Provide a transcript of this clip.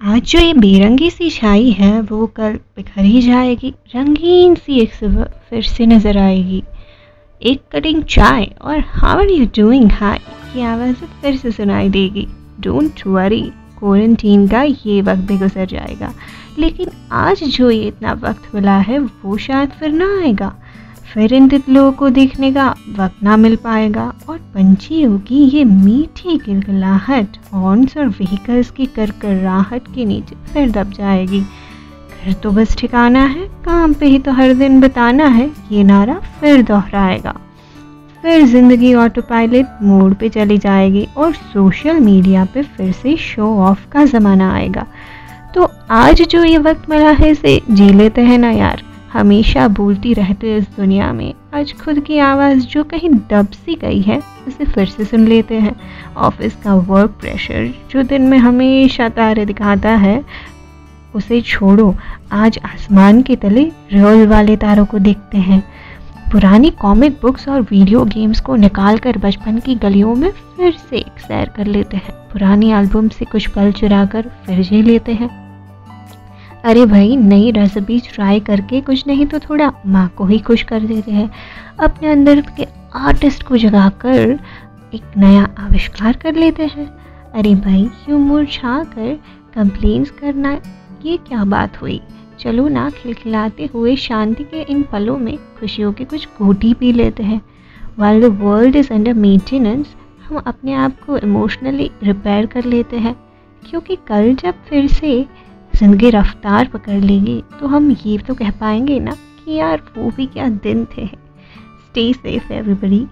आज जो ये बेरंगी सी छाई है, वो कल बिखर ही जाएगी। रंगीन सी एक सुबह फिर से नज़र आएगी। एक कटिंग चाय और how are you doing hi की आवाज़ फिर से सुनाई देगी। डोंट वरी क्वारंटीन का ये वक्त भी गुजर जाएगा। लेकिन आज जो ये इतना वक्त मिला है, वो शायद फिर ना आएगा। फिर इन तितलियों को देखने का वक्त ना मिल पाएगा और पंछियों की ये मीठी गिलगलाहट हॉर्न्स और व्हीकल्स की करकराहट के नीचे फिर दब जाएगी। घर तो बस ठिकाना है, काम पे ही तो हर दिन बताना है, ये नारा फिर दोहराएगा। फिर ज़िंदगी ऑटो पायलट मोड पे चली जाएगी और सोशल मीडिया पे फिर से शो ऑफ़ का ज़माना आएगा। तो आज जो ये वक्त मिला है, इसे जी लेते हैं ना यार। हमेशा बोलती रहते इस दुनिया में। आज खुद की आवाज़ जो कहीं दब सी गई है, उसे फिर से सुन लेते हैं। ऑफ़िस का वर्क प्रेशर जो दिन में हमेशा तारे दिखाता है, उसे छोड़ो। आज आसमान के तले रोल वाले तारों को देखते हैं। पुरानी कॉमिक बुक्स और वीडियो गेम्स को निकाल कर बचपन की गलियों में फिर से एक सैर कर लेते हैं। पुरानी एल्बम से कुछ पल चुरा कर फिर जी लेते हैं। अरे भाई, नई रेसिपी ट्राई करके कुछ नहीं तो थोड़ा माँ को ही खुश कर देते हैं। अपने अंदर के आर्टिस्ट को जगाकर एक नया आविष्कार कर लेते हैं। अरे भाई, यूँ मुरझा कर कंप्लेन्स करना, ये क्या बात हुई? चलो ना, खिलखिलाते हुए शांति के इन पलों में खुशियों की कुछ घूटी पी लेते हैं। While the world is under maintenance हम अपने आप को इमोशनली रिपेयर कर लेते हैं। क्योंकि कल जब फिर से ज़िंदगी रफ्तार पकड़ लेगी तो हम ये तो कह पाएँगे ना कि यार वो भी क्या दिन थे। Stay safe everybody